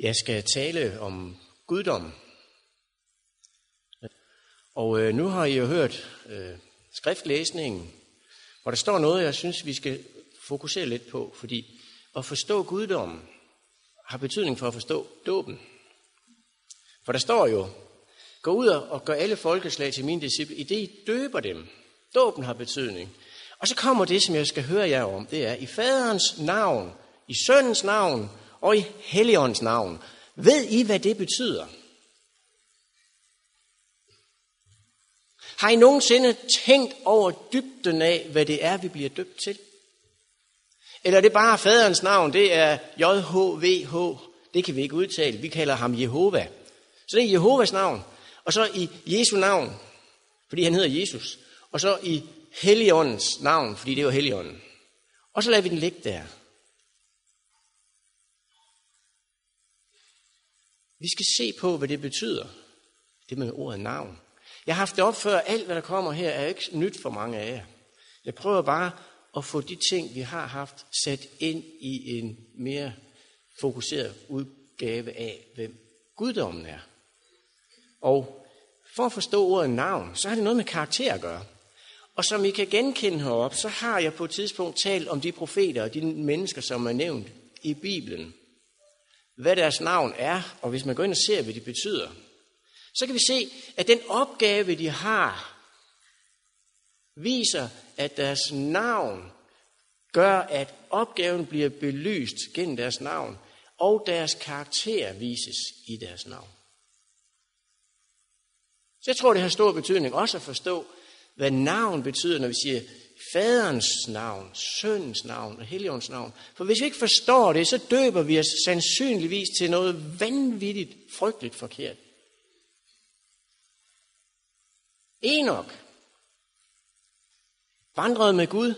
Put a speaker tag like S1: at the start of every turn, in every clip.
S1: Jeg skal tale om guddom. Og øh, nu har I jo hørt øh, skriftlæsningen, hvor der står noget, jeg synes, vi skal fokusere lidt på, fordi at forstå guddommen har betydning for at forstå dåben. For der står jo, gå ud og gør alle folkeslag til mine disciple, i det I døber dem. Dåben har betydning. Og så kommer det, som jeg skal høre jer om, det er i faderens navn, i søndens navn og i helligåndens navn. Ved I, hvad det betyder? Har I nogensinde tænkt over dybden af, hvad det er, vi bliver døbt til? Eller er det bare faderens navn? Det er JHVH. Det kan vi ikke udtale. Vi kalder ham Jehova. Så det er Jehovas navn. Og så i Jesu navn, fordi han hedder Jesus. Og så i Helligåndens navn, fordi det er Helligånden. Og så lader vi den ligge der. Vi skal se på, hvad det betyder. Det med ordet navn. Jeg har haft det op før. Alt, hvad der kommer her, er ikke nyt for mange af jer. Jeg prøver bare at få de ting, vi har haft, sat ind i en mere fokuseret udgave af, hvem guddommen er. Og for at forstå ordet navn, så har det noget med karakter at gøre. Og som I kan genkende heroppe, så har jeg på et tidspunkt talt om de profeter og de mennesker, som er nævnt i Bibelen. Hvad deres navn er, og hvis man går ind og ser, hvad de betyder, så kan vi se, at den opgave, de har, viser, at deres navn gør, at opgaven bliver belyst gennem deres navn, og deres karakter vises i deres navn. Så jeg tror, det har stor betydning også at forstå, hvad navn betyder, når vi siger faderens navn, søndens navn og heligåndens navn. For hvis vi ikke forstår det, så døber vi os sandsynligvis til noget vanvittigt, frygteligt forkert. Enoch vandrede med Gud.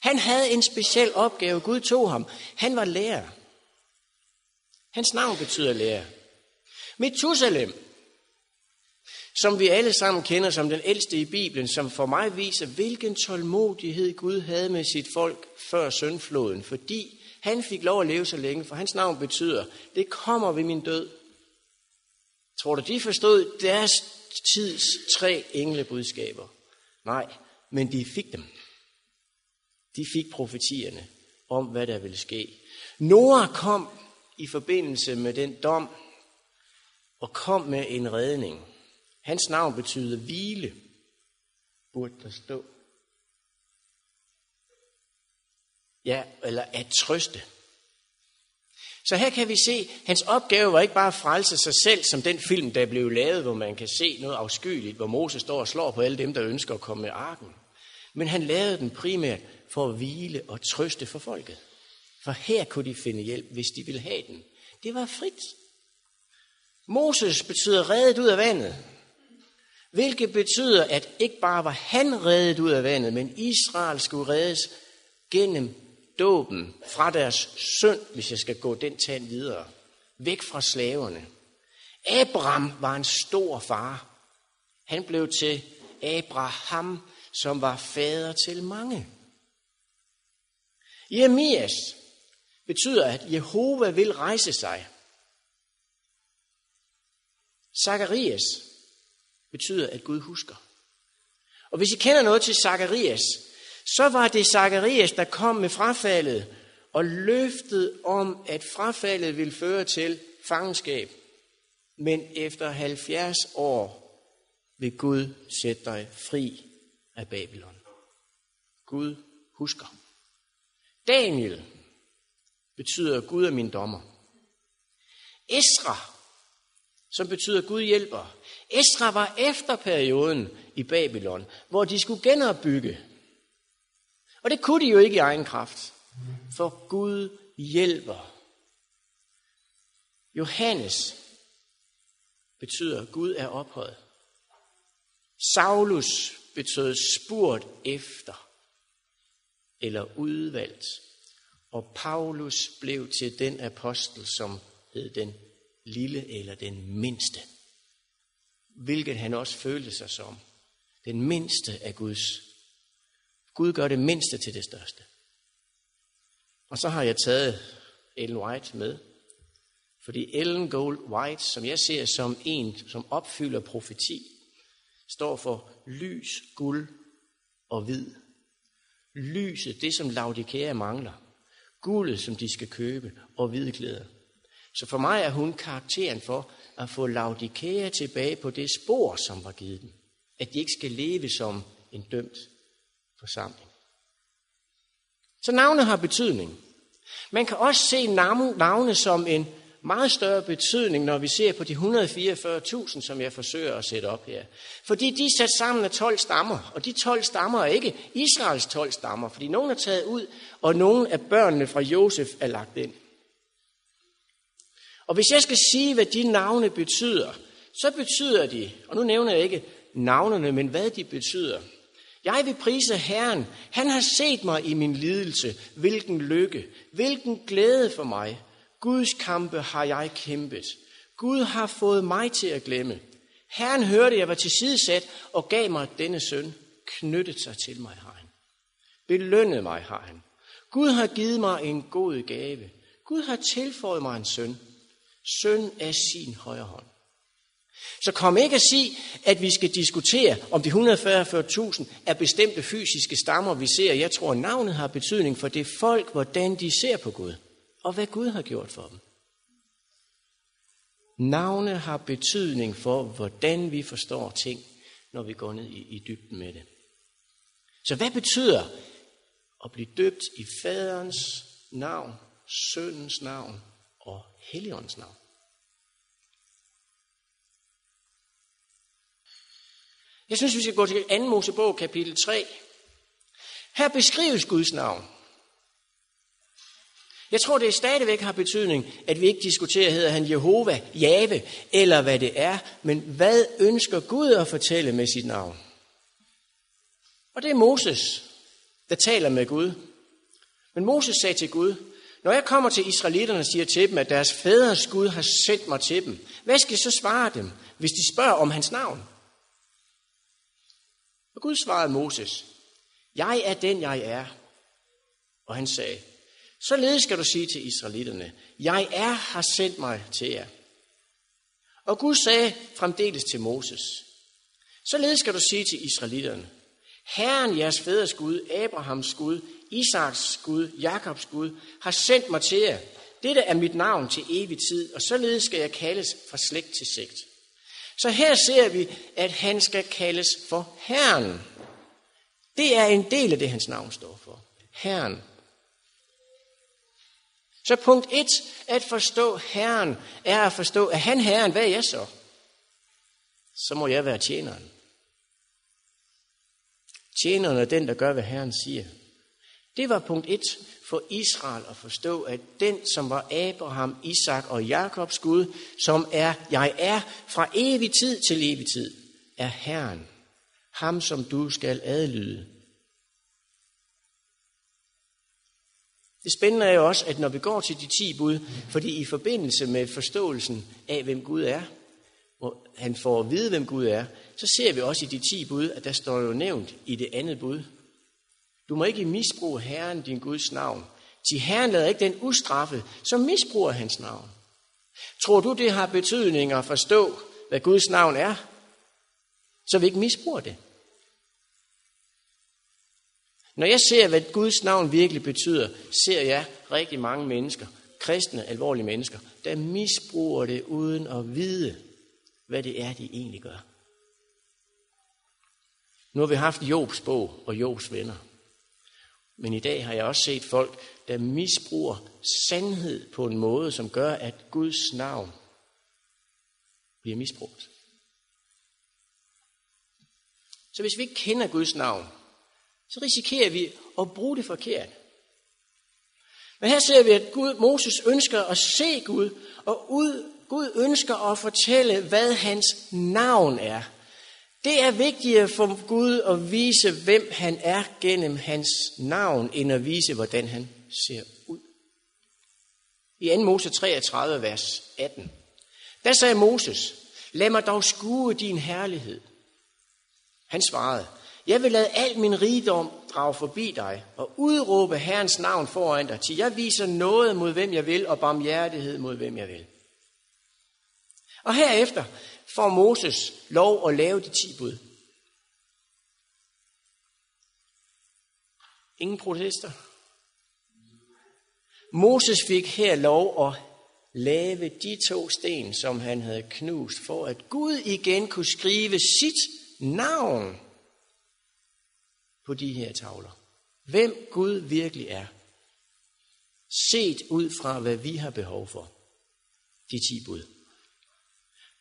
S1: Han havde en speciel opgave. Gud tog ham. Han var lærer. Hans navn betyder lærer. Methusalem som vi alle sammen kender som den ældste i Bibelen, som for mig viser, hvilken tålmodighed Gud havde med sit folk før søndfloden, fordi han fik lov at leve så længe, for hans navn betyder, det kommer ved min død. Tror du, de forstod deres tids tre englebudskaber? Nej, men de fik dem. De fik profetierne om, hvad der ville ske. Noah kom i forbindelse med den dom og kom med en redning. Hans navn betyder hvile, burde der stå. Ja, eller at trøste. Så her kan vi se, at hans opgave var ikke bare at frelse sig selv, som den film, der blev lavet, hvor man kan se noget afskyeligt, hvor Moses står og slår på alle dem, der ønsker at komme med arken. Men han lavede den primært for at hvile og trøste for folket. For her kunne de finde hjælp, hvis de ville have den. Det var frit. Moses betyder reddet ud af vandet. Hvilket betyder, at ikke bare var han reddet ud af vandet, men Israel skulle reddes gennem dåben fra deres synd, hvis jeg skal gå den tand videre. Væk fra slaverne. Abraham var en stor far. Han blev til Abraham, som var fader til mange. Jeremias betyder, at Jehova vil rejse sig. Zakarias betyder, at Gud husker. Og hvis I kender noget til Zakarias, så var det Zakarias, der kom med frafaldet og løftet om, at frafaldet ville føre til fangenskab. Men efter 70 år vil Gud sætte dig fri af Babylon. Gud husker. Daniel betyder Gud er min dommer. Esra, som betyder Gud hjælper. Esra var efter perioden i Babylon, hvor de skulle genopbygge. Og det kunne de jo ikke i egen kraft, for Gud hjælper. Johannes betyder Gud er ophøjet. Saulus betød spurgt efter eller udvalgt. Og Paulus blev til den apostel, som hed den lille eller den mindste hvilket han også følte sig som. Den mindste af Guds. Gud gør det mindste til det største. Og så har jeg taget Ellen White med, Fordi Ellen Gold White, som jeg ser som en, som opfylder profeti, står for lys, guld og hvid. Lyset, det som Laudikea mangler. Guldet, som de skal købe, og hvide klæder. Så for mig er hun karakteren for at få Laudikea tilbage på det spor, som var givet dem. At de ikke skal leve som en dømt forsamling. Så navne har betydning. Man kan også se navne som en meget større betydning, når vi ser på de 144.000, som jeg forsøger at sætte op her. Fordi de er sat sammen af 12 stammer, og de 12 stammer er ikke Israels 12 stammer, fordi nogle er taget ud, og nogle af børnene fra Josef er lagt ind. Og hvis jeg skal sige, hvad de navne betyder, så betyder de, og nu nævner jeg ikke navnene, men hvad de betyder. Jeg vil prise Herren. Han har set mig i min lidelse. Hvilken lykke, hvilken glæde for mig. Guds kampe har jeg kæmpet. Gud har fået mig til at glemme. Herren hørte, jeg var tilsidesat og gav mig denne søn. Knyttet sig til mig har han. Belønnet mig har han. Gud har givet mig en god gave. Gud har tilføjet mig en søn. Søn af sin højre hånd. Så kom ikke at sige, at vi skal diskutere, om de 144.000 er bestemte fysiske stammer, vi ser. Jeg tror, navnet har betydning for det folk, hvordan de ser på Gud, og hvad Gud har gjort for dem. Navne har betydning for, hvordan vi forstår ting, når vi går ned i, i dybden med det. Så hvad betyder at blive døbt i faderens navn, søndens navn helligåndens navn? Jeg synes, vi skal gå til 2. Mosebog, kapitel 3. Her beskrives Guds navn. Jeg tror, det stadigvæk har betydning, at vi ikke diskuterer, hedder han Jehova, Jave, eller hvad det er, men hvad ønsker Gud at fortælle med sit navn? Og det er Moses, der taler med Gud. Men Moses sagde til Gud, når jeg kommer til israelitterne og siger til dem, at deres fædres Gud har sendt mig til dem, hvad skal jeg så svare dem, hvis de spørger om hans navn? Og Gud svarede Moses, jeg er den, jeg er. Og han sagde, således skal du sige til israelitterne, jeg er har sendt mig til jer. Og Gud sagde fremdeles til Moses, således skal du sige til israelitterne, Herren jeres fædres Gud, Abrahams Gud, Isaks Gud, Jakobs Gud, har sendt mig til jer. Dette er mit navn til evig tid, og således skal jeg kaldes fra slægt til sigt. Så her ser vi, at han skal kaldes for Herren. Det er en del af det, hans navn står for. Herren. Så punkt 1, at forstå Herren, er at forstå, at han Herren, hvad er jeg så? Så må jeg være tjeneren. Tjeneren er den, der gør, hvad Herren siger. Det var punkt 1 for Israel at forstå, at den, som var Abraham, Isak og Jakobs Gud, som er, jeg er fra evig tid til evig tid, er Herren. Ham, som du skal adlyde. Det spændende er jo også, at når vi går til de ti bud, fordi i forbindelse med forståelsen af, hvem Gud er, og han får at vide, hvem Gud er, så ser vi også i de ti bud, at der står jo nævnt i det andet bud, du må ikke misbruge Herren, din Guds navn. Til Herren lader ikke den ustraffe, som misbruger hans navn. Tror du, det har betydning at forstå, hvad Guds navn er, så vi ikke misbruger det? Når jeg ser, hvad Guds navn virkelig betyder, ser jeg rigtig mange mennesker, kristne, alvorlige mennesker, der misbruger det uden at vide, hvad det er, de egentlig gør. Nu har vi haft Jobs bog og Jobs venner. Men i dag har jeg også set folk, der misbruger sandhed på en måde, som gør, at Guds navn bliver misbrugt. Så hvis vi ikke kender Guds navn, så risikerer vi at bruge det forkert. Men her ser vi, at Gud, Moses ønsker at se Gud, og ud, Gud ønsker at fortælle, hvad hans navn er. Det er vigtigere for Gud at vise, hvem han er gennem hans navn, end at vise, hvordan han ser ud. I 2. Mose 33, vers 18. Der sagde Moses, lad mig dog skue din herlighed. Han svarede, jeg vil lade al min rigdom drage forbi dig og udråbe Herrens navn foran dig, til jeg viser noget mod hvem jeg vil og barmhjertighed mod hvem jeg vil. Og herefter får Moses lov at lave de ti bud. Ingen protester. Moses fik her lov at lave de to sten, som han havde knust, for at Gud igen kunne skrive sit navn på de her tavler. Hvem Gud virkelig er. Set ud fra, hvad vi har behov for. De ti bud.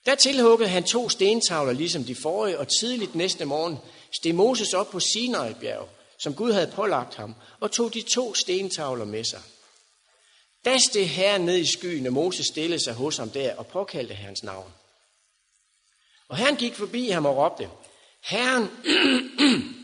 S1: Der tilhuggede han to stentavler, ligesom de forrige, og tidligt næste morgen steg Moses op på Sinai-bjerg, som Gud havde pålagt ham, og tog de to stentavler med sig. Da steg herren ned i skyen, og Moses stillede sig hos ham der og påkaldte hans navn. Og herren gik forbi ham og råbte, Herren,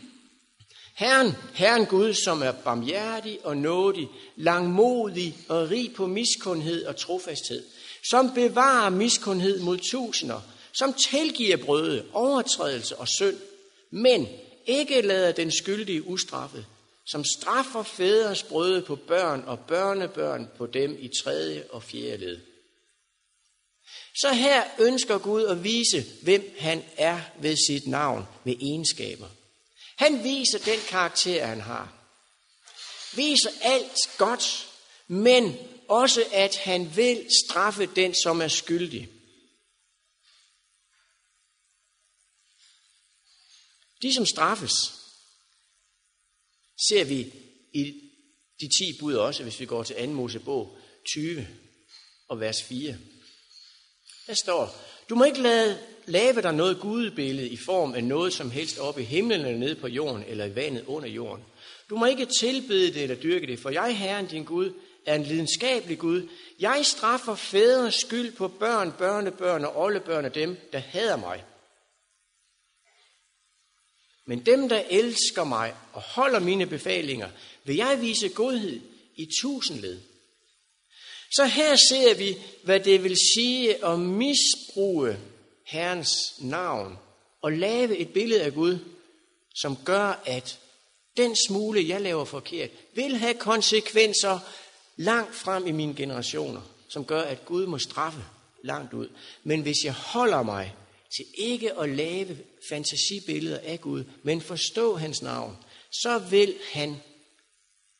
S1: Herren, Herren Gud, som er barmhjertig og nådig, langmodig og rig på miskundhed og trofasthed, som bevarer miskundhed mod tusinder, som tilgiver brøde, overtrædelse og synd, men ikke lader den skyldige ustraffet, som straffer fædres brøde på børn og børnebørn på dem i tredje og fjerde led. Så her ønsker Gud at vise, hvem han er ved sit navn, ved egenskaber. Han viser den karakter, han har. Viser alt godt, men også at han vil straffe den, som er skyldig. De, som straffes, ser vi i de ti bud også, hvis vi går til 2. Mosebog 20 og vers 4. Der står, du må ikke lade, lave dig noget gudebillede i form af noget som helst oppe i himlen eller nede på jorden eller i vandet under jorden. Du må ikke tilbede det eller dyrke det, for jeg, Herren din Gud, er en lidenskabelig Gud. Jeg straffer fædres skyld på børn, børnebørn og oldebørn og dem, der hader mig. Men dem, der elsker mig og holder mine befalinger, vil jeg vise godhed i tusindled. Så her ser vi, hvad det vil sige at misbruge Herrens navn og lave et billede af Gud, som gør, at den smule, jeg laver forkert, vil have konsekvenser langt frem i mine generationer, som gør, at Gud må straffe langt ud. Men hvis jeg holder mig til ikke at lave fantasibilleder af Gud, men forstå hans navn, så vil han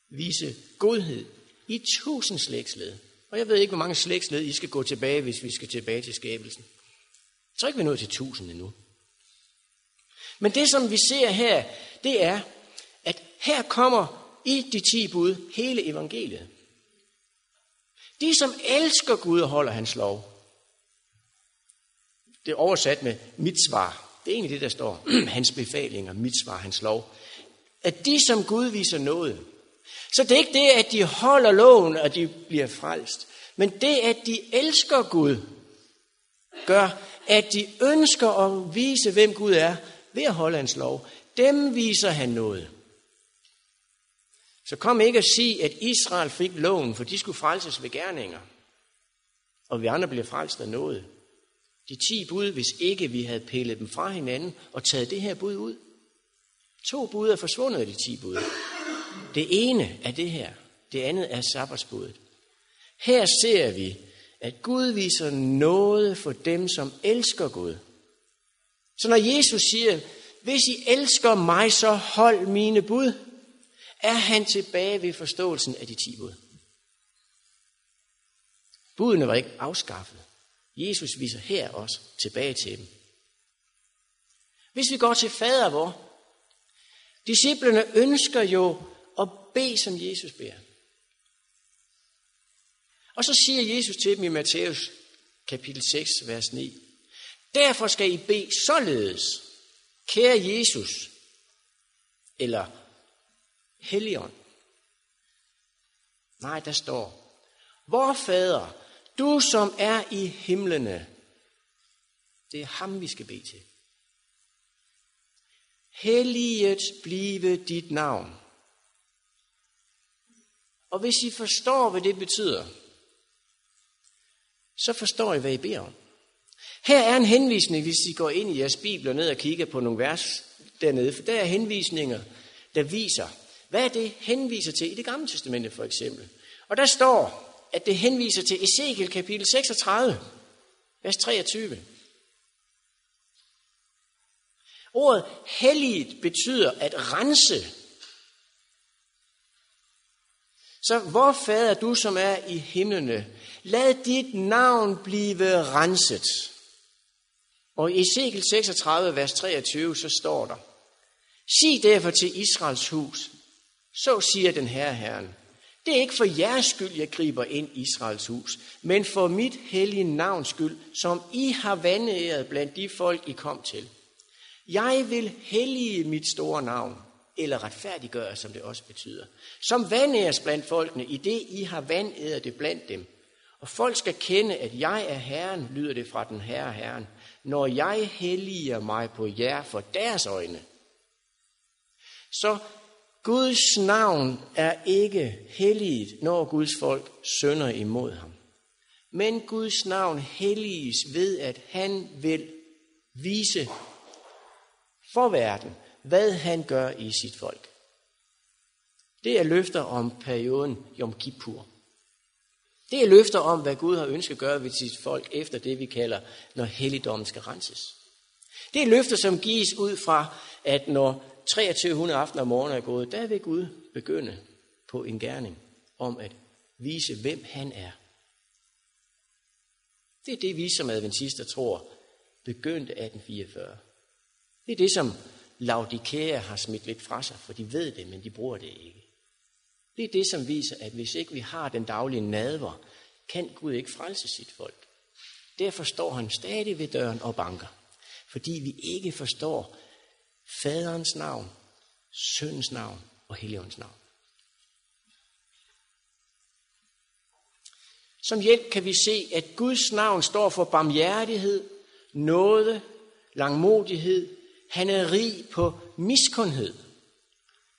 S1: vise godhed i tusind slægtsled. Og jeg ved ikke, hvor mange slægtsled I skal gå tilbage, hvis vi skal tilbage til skabelsen. Jeg tror ikke, vi er nået til tusind endnu. Men det, som vi ser her, det er, at her kommer i de ti bud hele evangeliet. De, som elsker Gud og holder hans lov. Det er oversat med mit svar. Det er egentlig det, der står. hans befalinger, mit svar, hans lov. At de, som Gud viser noget. Så det er ikke det, at de holder loven, og de bliver frelst. Men det, at de elsker Gud, gør, at de ønsker at vise, hvem Gud er, ved at holde hans lov. Dem viser han noget. Så kom ikke og sige, at Israel fik loven, for de skulle frelses ved gerninger. Og vi andre blev frelst af noget. De ti bud, hvis ikke vi havde pillet dem fra hinanden og taget det her bud ud. To bud er forsvundet af de ti bud. Det ene er det her. Det andet er sabbatsbuddet. Her ser vi, at Gud viser noget for dem, som elsker Gud. Så når Jesus siger, hvis I elsker mig, så hold mine bud, er han tilbage ved forståelsen af de ti bud. Budene var ikke afskaffet. Jesus viser her også tilbage til dem. Hvis vi går til fader vor, disciplerne ønsker jo at bede, som Jesus beder. Og så siger Jesus til dem i Matthæus kapitel 6, vers 9. Derfor skal I bede således, kære Jesus, eller Helligånd. Nej, der står, Vor Fader, du som er i himlene, det er ham, vi skal bede til. Helliget blive dit navn. Og hvis I forstår, hvad det betyder, så forstår I, hvad I beder om. Her er en henvisning, hvis I går ind i jeres bibler ned og kigger på nogle vers dernede, for der er henvisninger, der viser, hvad det henviser til i det gamle testamente for eksempel. Og der står, at det henviser til Ezekiel kapitel 36. Vers 23. Ordet helligt betyder at rense. Så hvor fader du, som er i himlene, lad dit navn blive renset. Og i Ezekiel 36, vers 23, så står der, Sig derfor til Israels hus, så siger den herre Herren, det er ikke for jeres skyld, jeg griber ind i Israels hus, men for mit hellige navns skyld, som I har vandæret blandt de folk, I kom til. Jeg vil hellige mit store navn, eller retfærdiggøre, som det også betyder, som vandæres blandt folkene, i det I har vandæret det blandt dem. Og folk skal kende, at jeg er Herren, lyder det fra den herre Herren, når jeg helliger mig på jer for deres øjne. Så Guds navn er ikke helliget, når Guds folk sønder imod ham. Men Guds navn helliges ved, at han vil vise for verden, hvad han gør i sit folk. Det er løfter om perioden Yom Kippur. Det er løfter om, hvad Gud har ønsket at gøre ved sit folk efter det, vi kalder, når helligdommen skal renses. Det er løfter, som gives ud fra, at når 2300 aftener og morgener er gået, der vil Gud begynde på en gerning om at vise, hvem han er. Det er det, vi som adventister tror begyndte 1844. Det er det, som Laudikea har smidt lidt fra sig, for de ved det, men de bruger det ikke. Det er det, som viser, at hvis ikke vi har den daglige nadver, kan Gud ikke frelse sit folk. Derfor står han stadig ved døren og banker. Fordi vi ikke forstår faderens navn, søndens navn og Helligåndens navn. Som hjælp kan vi se, at Guds navn står for barmhjertighed, nåde, langmodighed. Han er rig på miskundhed.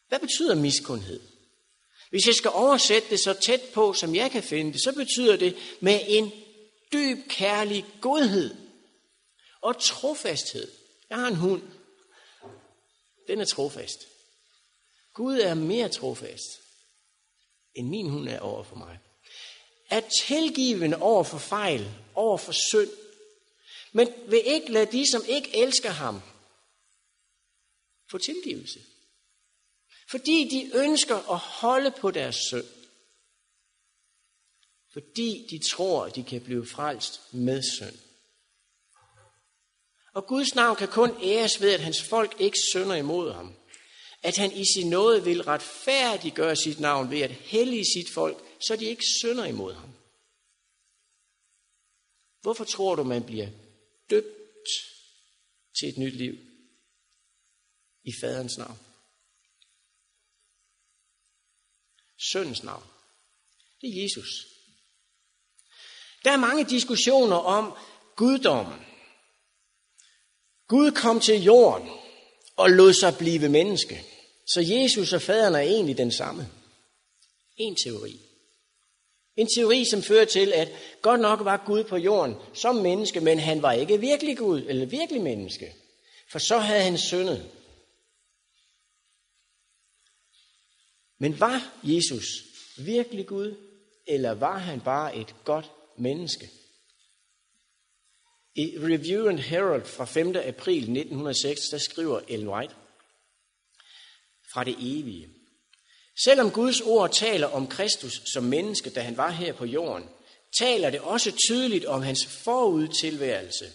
S1: Hvad betyder miskundhed? Hvis jeg skal oversætte det så tæt på, som jeg kan finde det, så betyder det med en dyb kærlig godhed og trofasthed. Jeg har en hund. Den er trofast. Gud er mere trofast, end min hund er over for mig. Er tilgivende over for fejl, over for synd, men vil ikke lade de, som ikke elsker ham, få tilgivelse. Fordi de ønsker at holde på deres synd. Fordi de tror, at de kan blive frelst med synd. Og Guds navn kan kun æres ved, at hans folk ikke synder imod ham. At han i sin nåde vil retfærdiggøre sit navn ved at hellige sit folk, så de ikke synder imod ham. Hvorfor tror du, man bliver døbt til et nyt liv i faderens navn? Søndens navn. Det er Jesus. Der er mange diskussioner om guddommen. Gud kom til jorden og lod sig blive menneske. Så Jesus og faderen er egentlig den samme. En teori. En teori, som fører til, at godt nok var Gud på jorden som menneske, men han var ikke virkelig Gud, eller virkelig menneske. For så havde han syndet. Men var Jesus virkelig Gud, eller var han bare et godt menneske? I Review and Herald fra 5. april 1906, der skriver Ellen White fra det evige. Selvom Guds ord taler om Kristus som menneske, da han var her på jorden, taler det også tydeligt om hans forudtilværelse.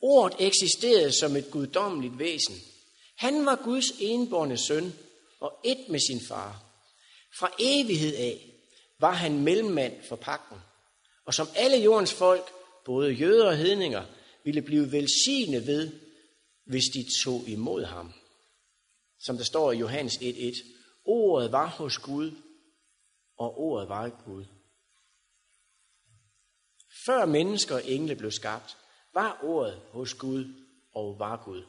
S1: Ordet eksisterede som et guddommeligt væsen. Han var Guds enborne søn og et med sin far. Fra evighed af var han mellemmand for pakken. Og som alle jordens folk både jøder og hedninger, ville blive velsignet ved, hvis de tog imod ham. Som der står i Johannes 1.1. Ordet var hos Gud, og ordet var Gud. Før mennesker og engle blev skabt, var ordet hos Gud og var Gud.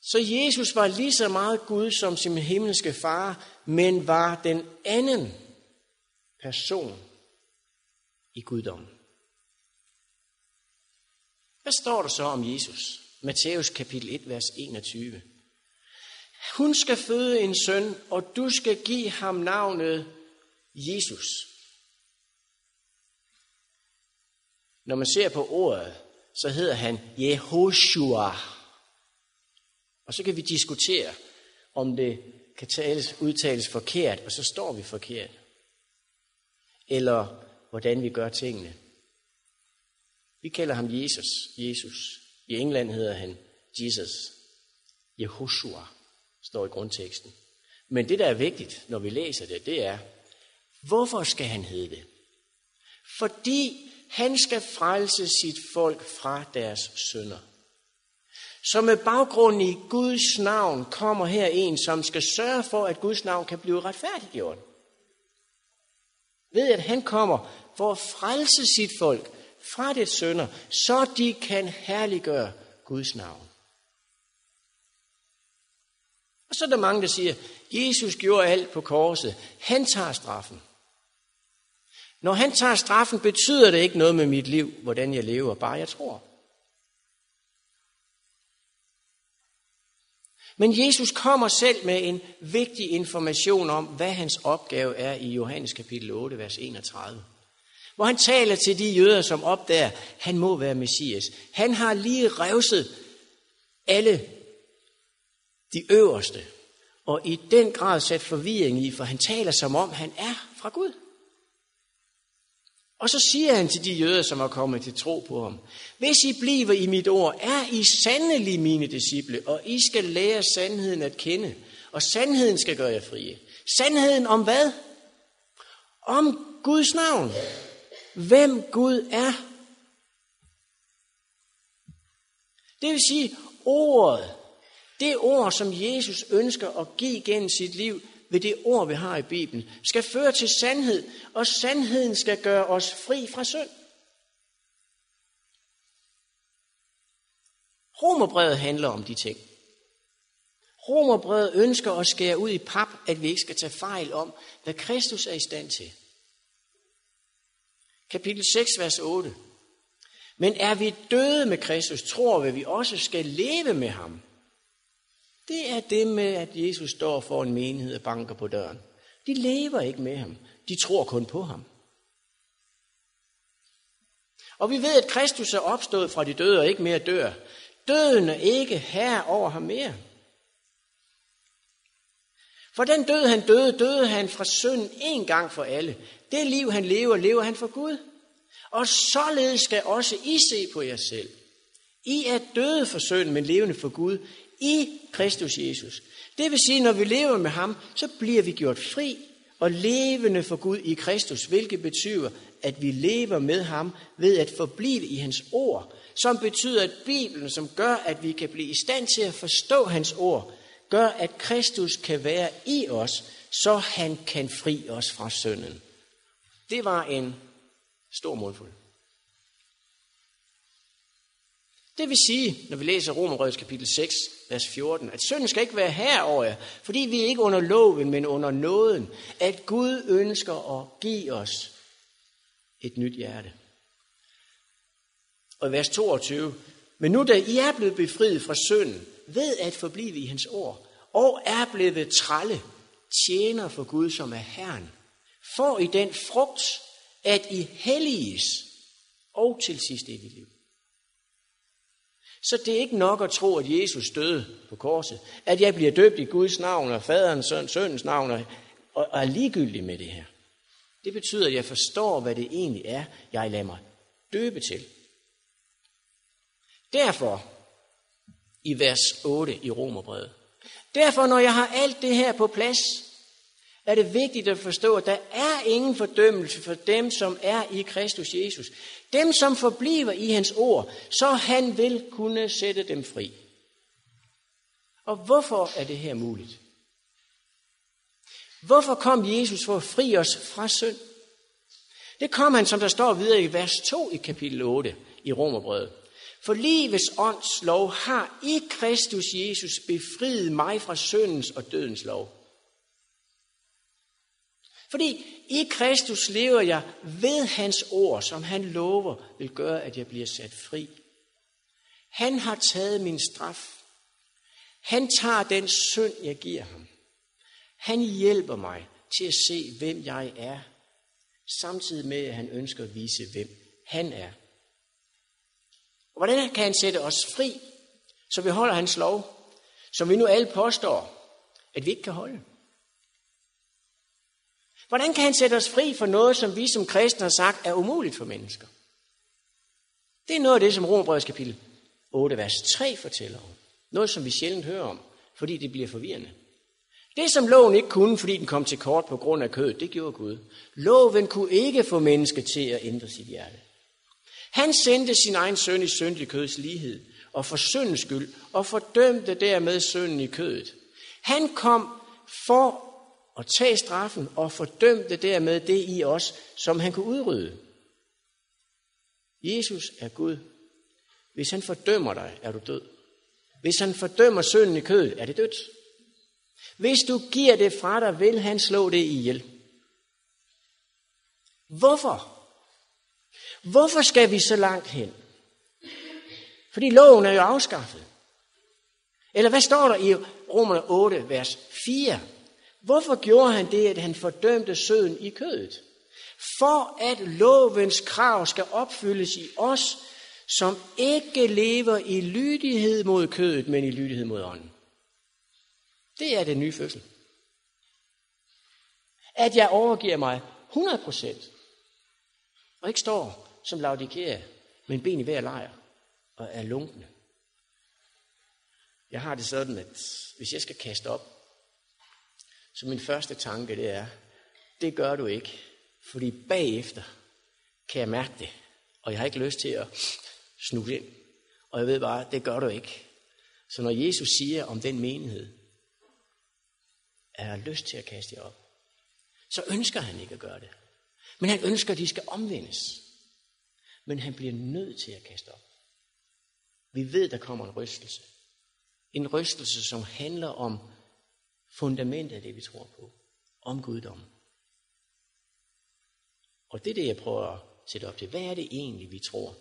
S1: Så Jesus var lige så meget Gud som sin himmelske far, men var den anden person i guddommen. Hvad står der så om Jesus? Matthæus kapitel 1, vers 21. Hun skal føde en søn, og du skal give ham navnet Jesus. Når man ser på ordet, så hedder han Jehoshua. Og så kan vi diskutere, om det kan tales, udtales forkert, og så står vi forkert. Eller hvordan vi gør tingene. Vi kalder ham Jesus. Jesus. I England hedder han Jesus. Jehoshua står i grundteksten. Men det, der er vigtigt, når vi læser det, det er, hvorfor skal han hedde det? Fordi han skal frelse sit folk fra deres synder. Så med baggrund i Guds navn kommer her en, som skal sørge for, at Guds navn kan blive retfærdiggjort. Ved at han kommer for at frelse sit folk fra det synder, så de kan herliggøre Guds navn. Og så er der mange, der siger, Jesus gjorde alt på korset. Han tager straffen. Når han tager straffen, betyder det ikke noget med mit liv, hvordan jeg lever, bare jeg tror. Men Jesus kommer selv med en vigtig information om, hvad hans opgave er i Johannes kapitel 8, vers 31. Hvor han taler til de jøder, som opdager, han må være Messias. Han har lige revset alle de øverste, og i den grad sat forvirring i, for han taler som om, han er fra Gud. Og så siger han til de jøder, som er kommet til tro på ham, hvis I bliver i mit ord, er I sandelig mine disciple, og I skal lære sandheden at kende, og sandheden skal gøre jer frie. Sandheden om hvad? Om Guds navn. Hvem Gud er. Det vil sige, ordet, det ord, som Jesus ønsker at give gennem sit liv, ved det ord, vi har i Bibelen, skal føre til sandhed, og sandheden skal gøre os fri fra synd. Romerbrevet handler om de ting. Romerbrevet ønsker at skære ud i pap, at vi ikke skal tage fejl om, hvad Kristus er i stand til. Kapitel 6, vers 8. Men er vi døde med Kristus, tror vi, at vi også skal leve med ham. Det er det med, at Jesus står for en menighed og banker på døren. De lever ikke med ham. De tror kun på ham. Og vi ved, at Kristus er opstået fra de døde og ikke mere dør. Døden er ikke her over ham mere. For den død, han døde, døde han fra synden en gang for alle. Det liv, han lever, lever han for Gud. Og således skal også I se på jer selv. I er døde for synden, men levende for Gud i Kristus Jesus. Det vil sige, når vi lever med ham, så bliver vi gjort fri og levende for Gud i Kristus, hvilket betyder, at vi lever med ham ved at forblive i hans ord, som betyder, at Bibelen, som gør, at vi kan blive i stand til at forstå hans ord, gør, at Kristus kan være i os, så han kan fri os fra synden. Det var en stor mundfuld. Det vil sige, når vi læser Romerbrødets kapitel 6, vers 14, at synden skal ikke være her over jer, fordi vi er ikke under loven, men under nåden, at Gud ønsker at give os et nyt hjerte. Og i vers 22, men nu da I er blevet befriet fra synden, ved at forblive i hans ord, og er blevet tralle, tjener for Gud, som er Herren, får I den frugt, at I helliges, og til sidst evigt liv. Så det er ikke nok at tro, at Jesus døde på korset. At jeg bliver døbt i Guds navn og faderens søn, søndens navn og, og er ligegyldig med det her. Det betyder, at jeg forstår, hvad det egentlig er, jeg lader mig døbe til. Derfor, i vers 8 i Romerbrevet, derfor når jeg har alt det her på plads, er det vigtigt at forstå, at der er ingen fordømmelse for dem, som er i Kristus Jesus. Dem, som forbliver i hans ord, så han vil kunne sætte dem fri. Og hvorfor er det her muligt? Hvorfor kom Jesus for at fri os fra synd? Det kom han, som der står videre i vers 2 i kapitel 8 i Romerbrevet. For livets ånds lov har i Kristus Jesus befriet mig fra syndens og dødens lov. Fordi i Kristus lever jeg ved hans ord, som han lover vil gøre, at jeg bliver sat fri. Han har taget min straf. Han tager den synd, jeg giver ham. Han hjælper mig til at se, hvem jeg er, samtidig med, at han ønsker at vise, hvem han er. Og hvordan kan han sætte os fri, så vi holder hans lov, som vi nu alle påstår, at vi ikke kan holde? Hvordan kan han sætte os fri for noget, som vi som kristne har sagt er umuligt for mennesker? Det er noget af det, som Romerbrevets kapitel 8, vers 3 fortæller om. Noget, som vi sjældent hører om, fordi det bliver forvirrende. Det, som loven ikke kunne, fordi den kom til kort på grund af kødet, det gjorde Gud. Loven kunne ikke få mennesker til at ændre sit hjerte. Han sendte sin egen søn i syndig køds lighed, og for syndens skyld, og fordømte dermed synden i kødet. Han kom for og tage straffen, og fordømte dermed det i os, som han kunne udrydde. Jesus er Gud. Hvis han fordømmer dig, er du død. Hvis han fordømmer synden i kødet, er det dødt. Hvis du giver det fra dig, vil han slå det ihjel. Hvorfor? Hvorfor skal vi så langt hen? Fordi loven er jo afskaffet. Eller hvad står der i Romerne 8, vers 4? Hvorfor gjorde han det, at han fordømte søden i kødet? For at lovens krav skal opfyldes i os, som ikke lever i lydighed mod kødet, men i lydighed mod ånden. Det er den nye fødsel. At jeg overgiver mig 100%, og ikke står som laudikere, men ben i hver lejr og er lunkende. Jeg har det sådan, at hvis jeg skal kaste op, så min første tanke det er, det gør du ikke, fordi bagefter kan jeg mærke det, og jeg har ikke lyst til at snuge ind. Og jeg ved bare, det gør du ikke. Så når Jesus siger om den menighed, at jeg har lyst til at kaste jer op, så ønsker han ikke at gøre det. Men han ønsker, at de skal omvendes. Men han bliver nødt til at kaste op. Vi ved, der kommer en rystelse. En rystelse, som handler om fundamentet af det, vi tror på. Om guddommen. Og det er det, jeg prøver at sætte op til. Hvad er det egentlig, vi tror?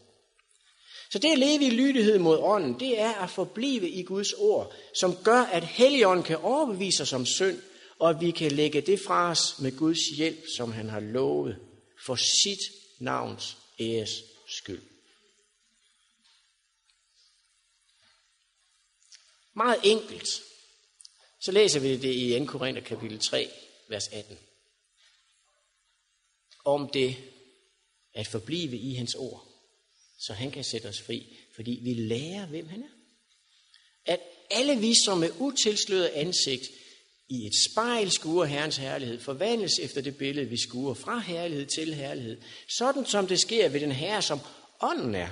S1: Så det at leve i lydighed mod ånden, det er at forblive i Guds ord, som gør, at Helligånden kan overbevise os om synd, og at vi kan lægge det fra os med Guds hjælp, som han har lovet, for sit navns æres skyld. Meget enkelt. Så læser vi det i 2. Korinther kapitel 3, vers 18. Om det at forblive i hans ord, så han kan sætte os fri, fordi vi lærer, hvem han er. At alle vi, som med utilsløret ansigt i et spejl skuer Herrens herlighed, forvandles efter det billede, vi skuer fra herlighed til herlighed, sådan som det sker ved den Herre, som ånden er.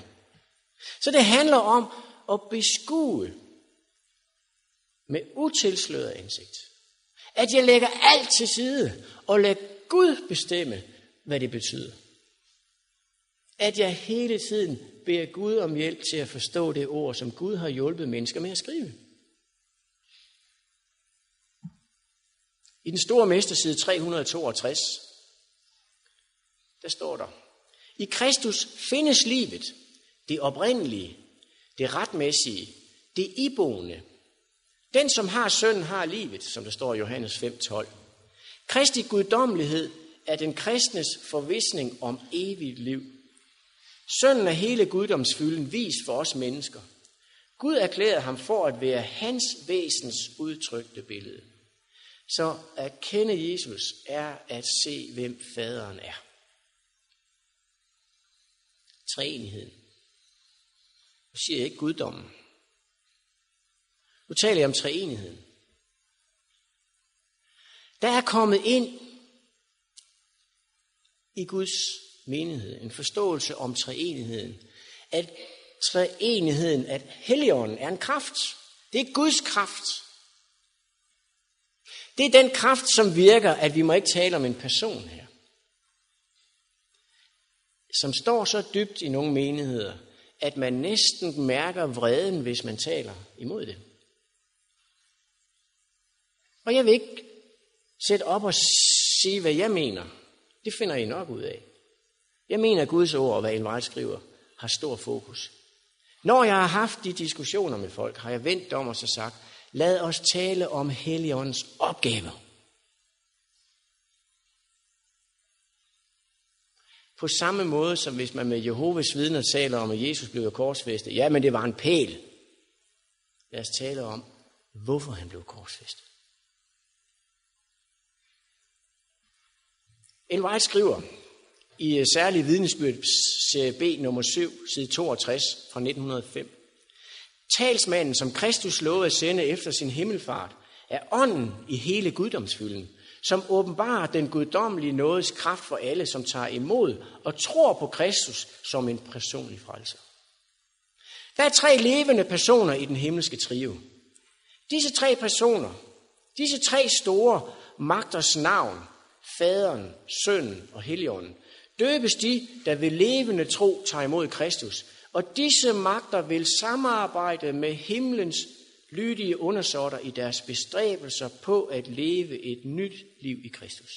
S1: Så det handler om at beskue med utilsløret indsigt. At jeg lægger alt til side og lader Gud bestemme, hvad det betyder. At jeg hele tiden beder Gud om hjælp til at forstå det ord, som Gud har hjulpet mennesker med at skrive. I den store mesterside 362, der står der, i Kristus findes livet, det oprindelige, det retmæssige, det iboende. Den, som har sønnen, har livet, som der står i Johannes 5:12. Kristi guddommelighed er den kristnes forvisning om evigt liv. Sønnen er hele guddomsfylden vis for os mennesker. Gud erklærede ham for at være hans væsens udtrykte billede. Så at kende Jesus er at se, hvem faderen er. Træenigheden. Nu siger jeg ikke guddommen. Nu taler jeg om treenigheden. Der er kommet ind i Guds menighed en forståelse om treenigheden. At treenigheden, at Helligånden er en kraft. Det er Guds kraft. Det er den kraft, som virker, at vi må ikke tale om en person her. Som står så dybt i nogle menigheder, at man næsten mærker vreden, hvis man taler imod det. Og jeg vil ikke sætte op og sige, hvad jeg mener. Det finder I nok ud af. Jeg mener, at Guds ord, og hvad Ellen skriver, har stor fokus. Når jeg har haft de diskussioner med folk, har jeg vendt om og så sagt, lad os tale om Helligåndens opgave. På samme måde som hvis man med Jehovas vidner taler om, at Jesus blev korsfæstet. Ja, men det var en pæl. Lad os tale om, hvorfor han blev korsfæstet. En White skriver i øh, særlig vidnesbyrd serie B nummer 7, side 62 fra 1905. Talsmanden, som Kristus lovede at sende efter sin himmelfart, er ånden i hele guddomsfylden, som åbenbarer den guddommelige nådes kraft for alle, som tager imod og tror på Kristus som en personlig frelser. Der er tre levende personer i den himmelske trio. Disse tre personer, disse tre store magters navn, faderen, sønnen og helligånden, døbes de, der ved levende tro tager imod Kristus. Og disse magter vil samarbejde med himlens lydige undersåtter i deres bestræbelser på at leve et nyt liv i Kristus.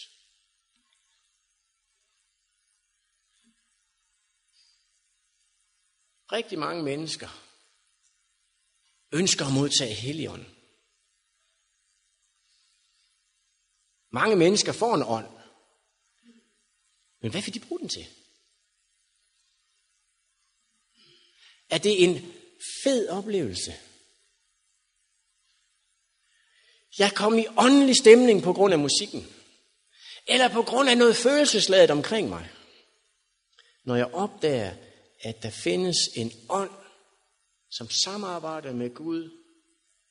S1: Rigtig mange mennesker ønsker at modtage Helligånden. Mange mennesker får en ånd. Men hvad vil de bruge den til? Er det en fed oplevelse? Jeg kom i åndelig stemning på grund af musikken. Eller på grund af noget følelsesladet omkring mig. Når jeg opdager, at der findes en ånd, som samarbejder med Gud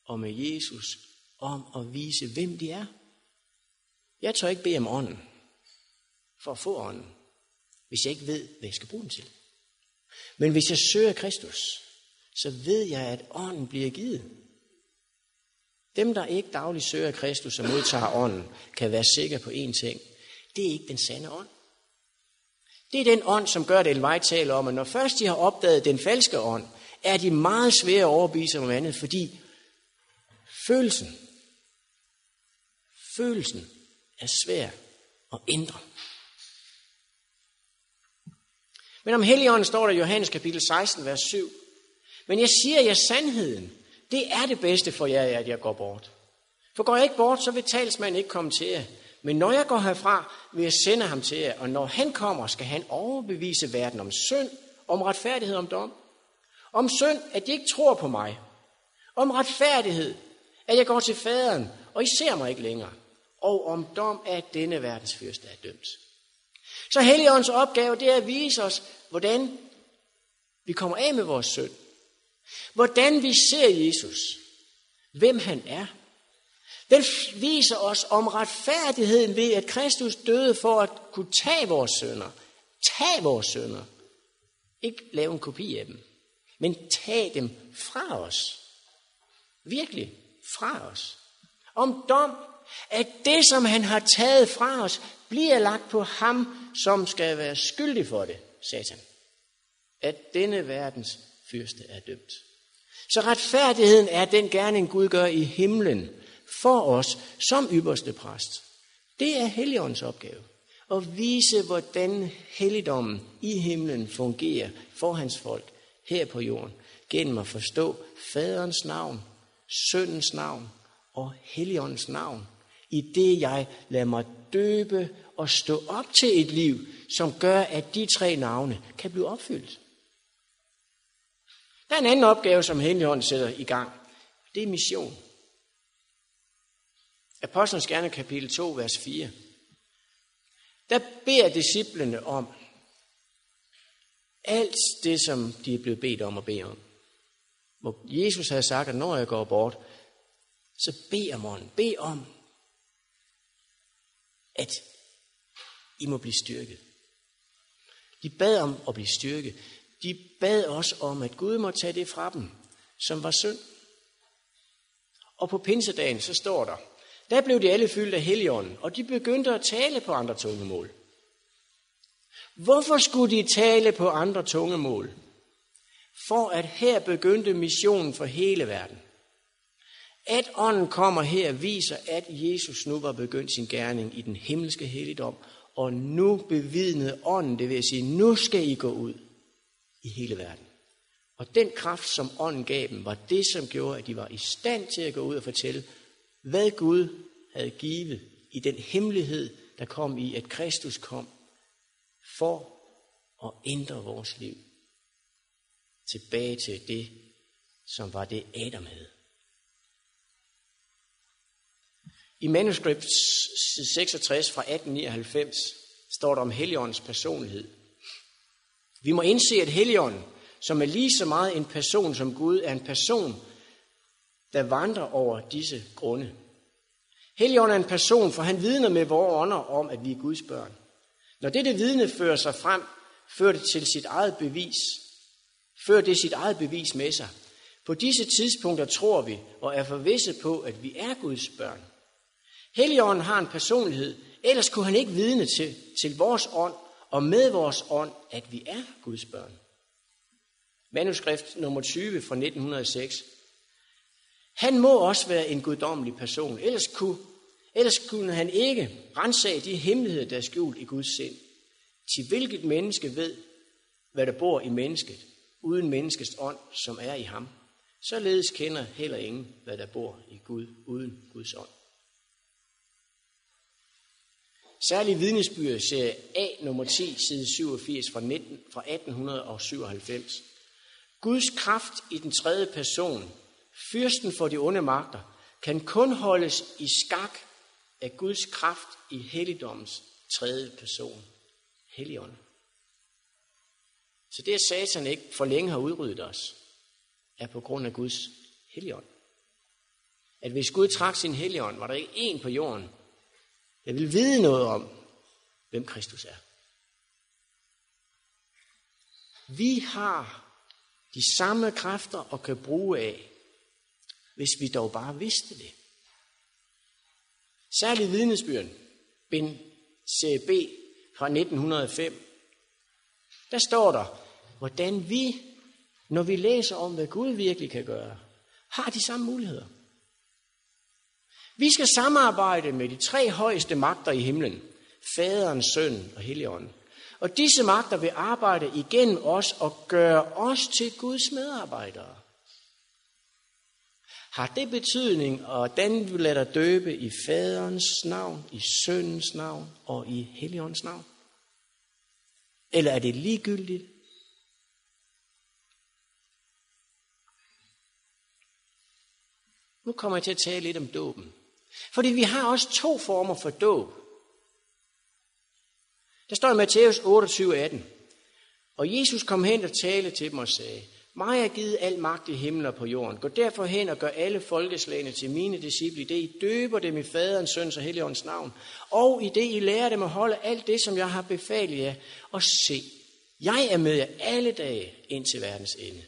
S1: og med Jesus om at vise, hvem de er. Jeg tør ikke bede om ånden for at få ånden, hvis jeg ikke ved, hvad jeg skal bruge den til. Men hvis jeg søger Kristus, så ved jeg, at ånden bliver givet. Dem, der ikke dagligt søger Kristus og modtager ånden, kan være sikre på én ting. Det er ikke den sande ånd. Det er den ånd, som gør, det, Elvej taler om, at når først de har opdaget den falske ånd, er de meget svære at overbevise om andet, fordi følelsen, følelsen er svær at ændre. Men om Helligånden står der i Johannes kapitel 16, vers 7. Men jeg siger jer sandheden. Det er det bedste for jer, at jeg går bort. For går jeg ikke bort, så vil talsmanden ikke komme til jer. Men når jeg går herfra, vil jeg sende ham til jer. Og når han kommer, skal han overbevise verden om synd, om retfærdighed, om dom. Om synd, at de ikke tror på mig. Om retfærdighed, at jeg går til faderen, og I ser mig ikke længere. Og om dom, at denne verdens fyrste er dømt. Så Helligåndens opgave, det er at vise os, hvordan vi kommer af med vores synd. Hvordan vi ser Jesus. Hvem han er. Den viser os om retfærdigheden ved, at Kristus døde for at kunne tage vores sønder. Tag vores sønder. Ikke lave en kopi af dem, men tag dem fra os. Virkelig fra os. Om dom, at det, som han har taget fra os, bliver lagt på ham, som skal være skyldig for det, satan. At denne verdens fyrste er dømt. Så retfærdigheden er den gerning, Gud gør i himlen for os som ypperste præst. Det er Helligåndens opgave. At vise, hvordan helligdommen i himlen fungerer for hans folk her på jorden. Gennem at forstå faderens navn, søndens navn og Helligåndens navn. I det jeg lader mig døbe og stå op til et liv, som gør, at de tre navne kan blive opfyldt. Der er en anden opgave, som Helligånden sætter i gang. Det er mission. Apostlenes gerne kapitel 2, vers 4. Der beder disciplene om alt det, som de er blevet bedt om at bede om. Hvor Jesus havde sagt, at når jeg går bort, så bed om ånden. Bed om, at I må blive styrket. De bad om at blive styrket. De bad også om, at Gud må tage det fra dem, som var synd. Og på pinsedagen, så står der, der blev de alle fyldt af heligånden, og de begyndte at tale på andre tungemål. Hvorfor skulle de tale på andre tungemål? For at her begyndte missionen for hele verden. At ånden kommer her viser, at Jesus nu var begyndt sin gerning i den himmelske helligdom, og nu bevidnede ånden, det vil sige, nu skal I gå ud i hele verden. Og den kraft, som ånden gav dem, var det, som gjorde, at de var i stand til at gå ud og fortælle, hvad Gud havde givet i den hemmelighed, der kom i, at Kristus kom for at ændre vores liv tilbage til det, som var det Adam havde. I manuskript 66 fra 1899 står der om Helligåndens personlighed. Vi må indse, at Helligånden, som er lige så meget en person som Gud, er en person, der vandrer over disse grunde. Helligånden er en person, for han vidner med vores ånder om, at vi er Guds børn. Når dette vidne fører sig frem, fører det til sit eget bevis. Fører det sit eget bevis med sig. På disse tidspunkter tror vi og er forvisset på, at vi er Guds børn. Helligånden har en personlighed, ellers kunne han ikke vidne til, til vores ånd og med vores ånd, at vi er Guds børn. Manuskript nummer 20 fra 1906. Han må også være en guddommelig person, ellers kunne, ellers kunne han ikke rensage de hemmeligheder, der er skjult i Guds sind. Til hvilket menneske ved, hvad der bor i mennesket, uden menneskets ånd, som er i ham. Således kender heller ingen, hvad der bor i Gud, uden Guds ånd. Særlig vidnesbyrd serie A nummer 10, side 87 fra, 19, fra 1897. Guds kraft i den tredje person, fyrsten for de onde magter, kan kun holdes i skak af Guds kraft i helligdommens tredje person, Helligånd. Så det, at Satan ikke for længe har udryddet os, er på grund af Guds Helligånd. At hvis Gud trak sin Helligånd, var der ikke en på jorden, jeg vil vide noget om, hvem Kristus er. Vi har de samme kræfter og kan bruge af, hvis vi dog bare vidste det. Særlig vidnesbyrden, bind CB fra 1905, der står der, hvordan vi, når vi læser om, hvad Gud virkelig kan gøre, har de samme muligheder. Vi skal samarbejde med de tre højeste magter i himlen, Faderen, Søn og Helligånden. Og disse magter vil arbejde igennem os og gøre os til Guds medarbejdere. Har det betydning, og den vil lade dig døbe i faderens navn, i søndens navn og i Helligåndens navn? Eller er det ligegyldigt? Nu kommer jeg til at tale lidt om dåben. Fordi vi har også to former for dåb. Der står i Matthæus 28, 18. Og Jesus kom hen og talte til dem og sagde, mig er givet al magt i himlen og på jorden. Gå derfor hen og gør alle folkeslagene til mine disciple, i det I døber dem i faderens, søns og helligåndens navn. Og i det I lærer dem at holde alt det, som jeg har befalet jer. Og se, jeg er med jer alle dage ind til verdens ende.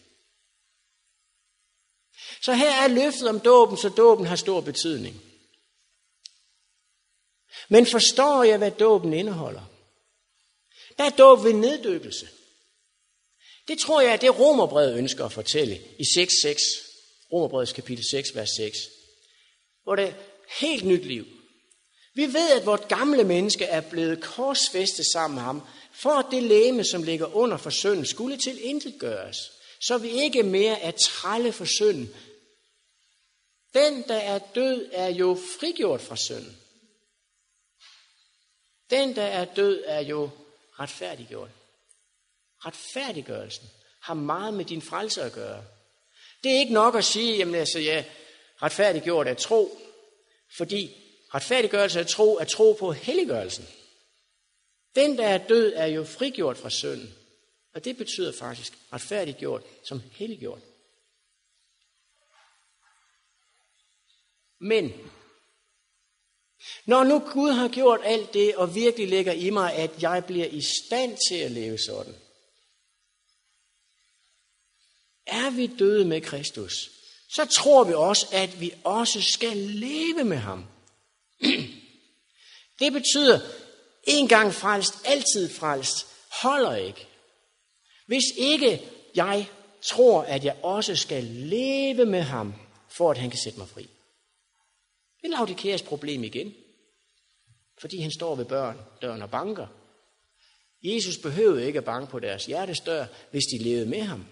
S1: Så her er løftet om dåben, så dåben har stor betydning. Men forstår jeg, hvad dåben indeholder? Der er dåb ved neddøbelse. Det tror jeg, at det romerbrevet ønsker at fortælle i 6.6, Romerbrevets kapitel 6, vers 6. Hvor det er helt nyt liv. Vi ved, at vort gamle menneske er blevet korsfæstet sammen med ham, for at det læme, som ligger under for synden, skulle til intet gøres, så vi ikke mere er trælle for synden. Den, der er død, er jo frigjort fra synden. Den, der er død, er jo retfærdiggjort. Retfærdiggørelsen har meget med din frelse at gøre. Det er ikke nok at sige, jamen altså, ja, retfærdiggjort er tro, fordi retfærdiggørelse af tro er tro på helliggørelsen. Den, der er død, er jo frigjort fra synden. Og det betyder faktisk retfærdiggjort som helliggjort. Men når nu Gud har gjort alt det, og virkelig lægger i mig, at jeg bliver i stand til at leve sådan, er vi døde med Kristus, så tror vi også, at vi også skal leve med ham. Det betyder, en gang frelst, altid frelst, holder ikke. Hvis ikke jeg tror, at jeg også skal leve med ham, for at han kan sætte mig fri. Det er Laudikeas problem igen. Fordi han står ved børn, døren og banker. Jesus behøvede ikke at banke på deres hjertestør, hvis de levede med ham.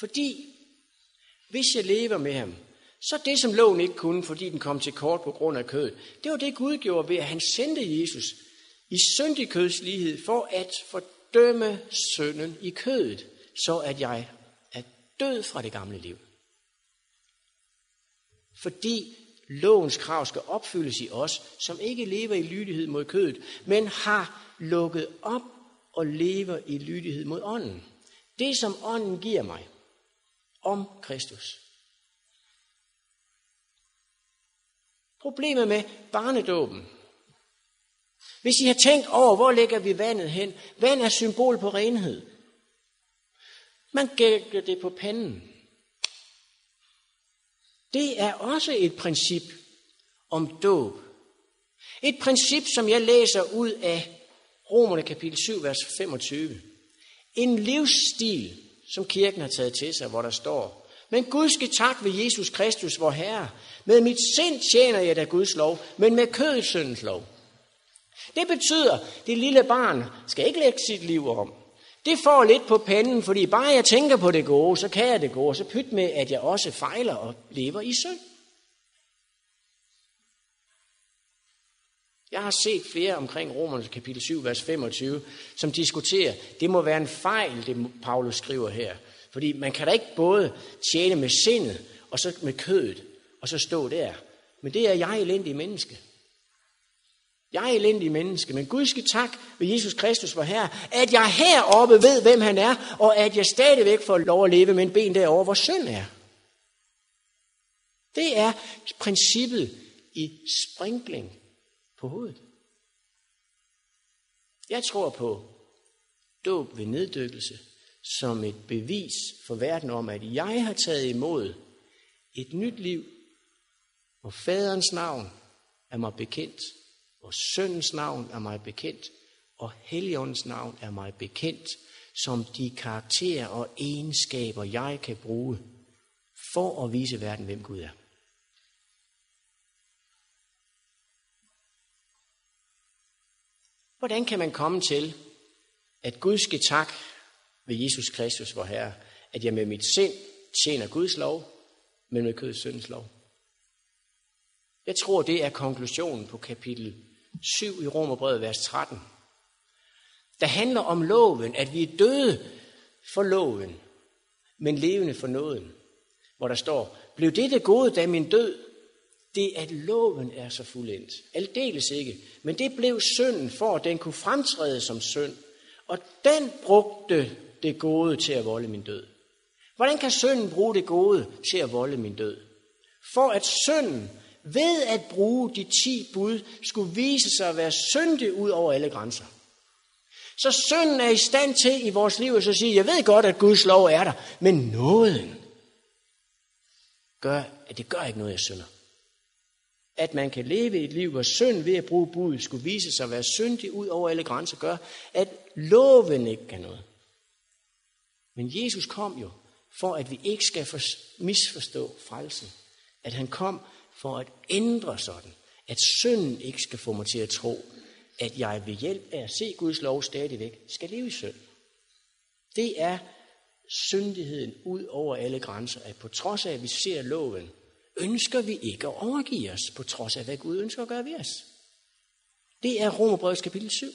S1: Fordi hvis jeg lever med ham, så det, som loven ikke kunne, fordi den kom til kort på grund af kødet, det var det, Gud gjorde ved, at han sendte Jesus i syndig kødslighed for at fordømme synden i kødet, så at jeg er død fra det gamle liv. Fordi lovens krav skal opfyldes i os, som ikke lever i lydighed mod kødet, men har lukket op og lever i lydighed mod ånden. Det, som ånden giver mig om Kristus. Problemet med barnedåben. Hvis I har tænkt over, hvor lægger vi vandet hen? Vand er symbol på renhed. Man gælder det på panden. Det er også et princip om dåb. Et princip, som jeg læser ud af Romerne kapitel 7, vers 25. En livsstil, som kirken har taget til sig, hvor der står, men Gud skal tak ved Jesus Kristus, vor Herre. Med mit sind tjener jeg da Guds lov, men med kødets syndens lov. Det betyder, at det lille barn skal ikke lægge sit liv om. Det får lidt på panden, fordi bare jeg tænker på det gode, så kan jeg det gode. Så pyt med, at jeg også fejler og lever i synd. Jeg har set flere omkring Romernes kapitel 7, vers 25, som diskuterer, det må være en fejl, det Paulus skriver her. Fordi man kan da ikke både tjene med sindet, og så med kødet, og så stå der. Men det er jeg elendig menneske. Jeg er elendig menneske, men Gud skal tak ved Jesus Kristus for her, at jeg heroppe ved, hvem han er, og at jeg stadigvæk får lov at leve med en ben derovre, hvor synd er. Det er princippet i sprinkling på hovedet. Jeg tror på dåb ved neddykkelse som et bevis for verden om, at jeg har taget imod et nyt liv, hvor faderens navn er mig bekendt, hvor søndens navn er mig bekendt, og Helligåndens navn er mig bekendt, som de karakterer og egenskaber, jeg kan bruge for at vise verden, hvem Gud er. Hvordan kan man komme til, at Gud skal tak ved Jesus Kristus, vor Herre, at jeg med mit sind tjener Guds lov, men med kødets syndens lov? Jeg tror, det er konklusionen på kapitel 7 i Romerbrevet, vers 13. Der handler om loven, at vi er døde for loven, men levende for nåden. Hvor der står, blev det det gode, da min død? Det at loven er så fuldendt. Aldeles ikke. Men det blev synden for, at den kunne fremtræde som synd. Og den brugte det gode til at volde min død. Hvordan kan synden bruge det gode til at volde min død? For at synden ved at bruge de ti bud skulle vise sig at være syndig ud over alle grænser. Så synden er i stand til i vores liv at så sige, jeg ved godt, at Guds lov er der, men nåden gør, at det gør ikke noget, jeg synder. At man kan leve et liv, hvor synd ved at bruge budet skulle vise sig at være syndig ud over alle grænser, gør, at loven ikke kan noget. Men Jesus kom jo, for at vi ikke skal misforstå frelsen. At han kom for at ændre sådan, at synden ikke skal få mig til at tro, at jeg ved hjælp af at se Guds lov stadigvæk skal leve i synd. Det er syndigheden ud over alle grænser, at på trods af, at vi ser loven, ønsker vi ikke at overgive os, på trods af, hvad Gud ønsker at gøre ved os. Det er Romerbrevets kapitel 7.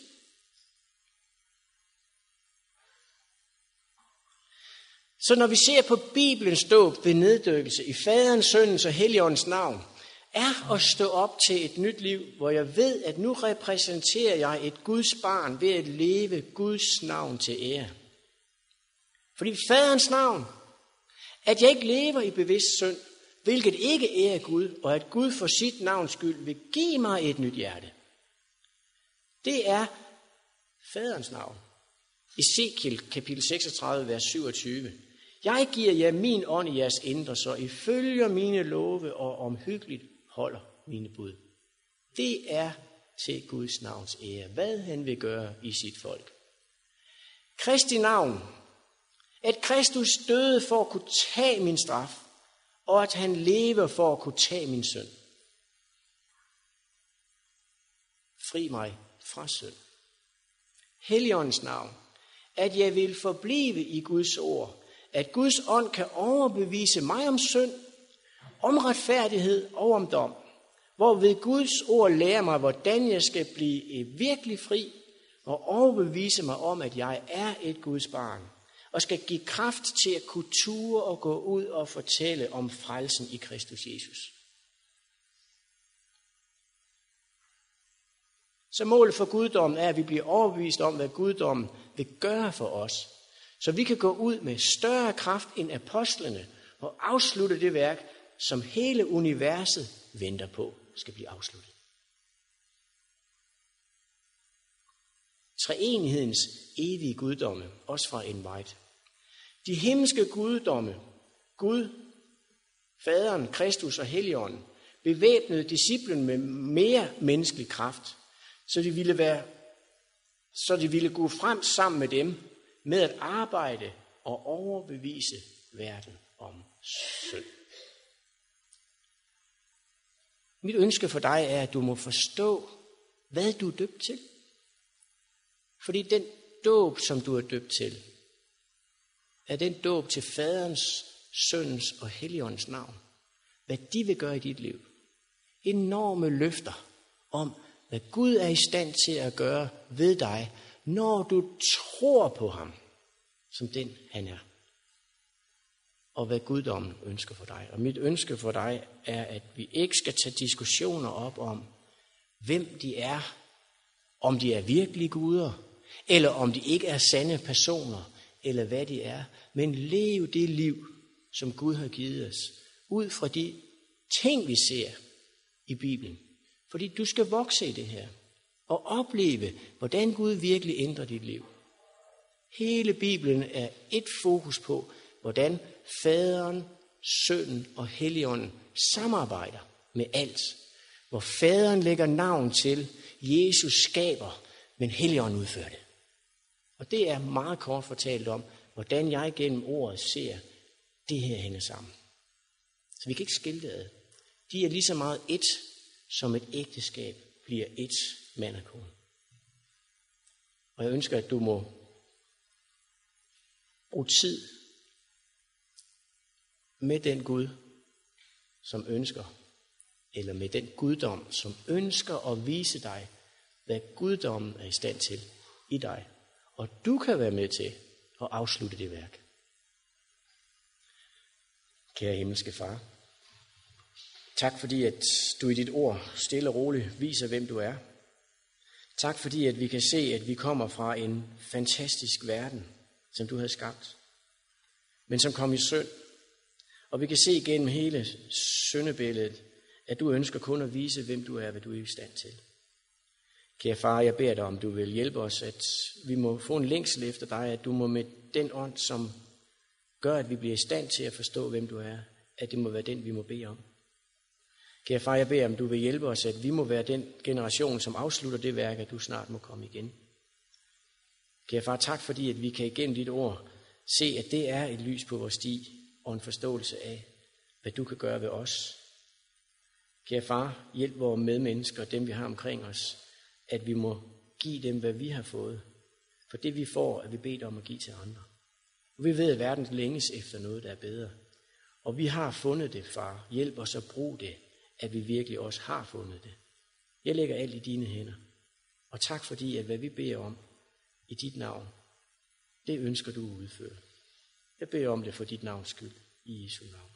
S1: Så når vi ser på Bibelens dåb ved neddykkelse i faderens, søndens og heligåndens navn, er at stå op til et nyt liv, hvor jeg ved, at nu repræsenterer jeg et Guds barn ved at leve Guds navn til ære. Fordi faderens navn, at jeg ikke lever i bevidst synd, hvilket ikke ærer Gud, og at Gud for sit navns skyld vil give mig et nyt hjerte. Det er faderens navn. Ezekiel kapitel 36, vers 27. Jeg giver jer min ånd i jeres indre, så I følger mine love og omhyggeligt holder mine bud. Det er til Guds navns ære, hvad han vil gøre i sit folk. Kristi navn, at Kristus døde for at kunne tage min straf, og at han lever for at kunne tage min synd. Fri mig fra synd. Helligåndens navn, at jeg vil forblive i Guds ord, at Guds ånd kan overbevise mig om synd, om retfærdighed og om dom. hvor ved Guds ord lærer mig, hvordan jeg skal blive virkelig fri og overbevise mig om, at jeg er et Guds barn og skal give kraft til at kunne ture og gå ud og fortælle om frelsen i Kristus Jesus. Så målet for guddommen er, at vi bliver overbevist om, hvad guddommen vil gøre for os. Så vi kan gå ud med større kraft end apostlene og afslutte det værk, som hele universet venter på skal blive afsluttet. Treenighedens evige guddomme, også fra en vejt. De himmelske guddomme, Gud, Faderen, Kristus og Helligånden, bevæbnede disciplen med mere menneskelig kraft, så de ville være så de ville gå frem sammen med dem med at arbejde og overbevise verden om synd. Mit ønske for dig er, at du må forstå, hvad du er døbt til. Fordi den dåb, som du er døbt til, er den dåb til faderens, søns og helligåndens navn. Hvad de vil gøre i dit liv. Enorme løfter om, hvad Gud er i stand til at gøre ved dig, når du tror på ham, som den han er. Og hvad guddommen ønsker for dig. Og mit ønske for dig er, at vi ikke skal tage diskussioner op om, hvem de er, om de er virkelige guder, eller om de ikke er sande personer, eller hvad de er, men lev det liv, som Gud har givet os, ud fra de ting, vi ser i Bibelen. Fordi du skal vokse i det her, og opleve, hvordan Gud virkelig ændrer dit liv. Hele Bibelen er et fokus på, hvordan faderen, sønnen og helligånden samarbejder med alt. Hvor faderen lægger navn til, Jesus skaber, men helligånden udfører det. Og det er meget kort fortalt om, hvordan jeg gennem ordet ser, det her hænger sammen. Så vi kan ikke skille det ad. De er lige så meget et, som et ægteskab bliver et mand og kone. Og jeg ønsker, at du må bruge tid med den Gud, som ønsker, eller med den guddom, som ønsker at vise dig, hvad guddommen er i stand til i dig. Og du kan være med til at afslutte det værk. Kære himmelske far, tak fordi at du i dit ord stille og roligt viser, hvem du er. Tak fordi at vi kan se, at vi kommer fra en fantastisk verden, som du har skabt, men som kom i synd. Og vi kan se gennem hele syndebilledet, at du ønsker kun at vise, hvem du er, hvad du er i stand til. Kære far, jeg beder dig om, du vil hjælpe os, at vi må få en længsel efter dig, at du må med den ånd, som gør, at vi bliver i stand til at forstå, hvem du er, at det må være den, vi må bede om. Kære far, jeg beder om, du vil hjælpe os, at vi må være den generation, som afslutter det værk, at du snart må komme igen. Kære far, tak fordi, at vi kan igennem dit ord se, at det er et lys på vores sti og en forståelse af, hvad du kan gøre ved os. Kære far, hjælp vores medmennesker, dem vi har omkring os, at vi må give dem, hvad vi har fået. For det vi får, er vi bedt om at give til andre. Og vi ved, at verden længes efter noget, der er bedre. Og vi har fundet det, far. Hjælp os at bruge det, at vi virkelig også har fundet det. Jeg lægger alt i dine hænder. Og tak fordi, at hvad vi beder om i dit navn, det ønsker du at udføre. Jeg beder om det for dit navns skyld. I Jesu navn.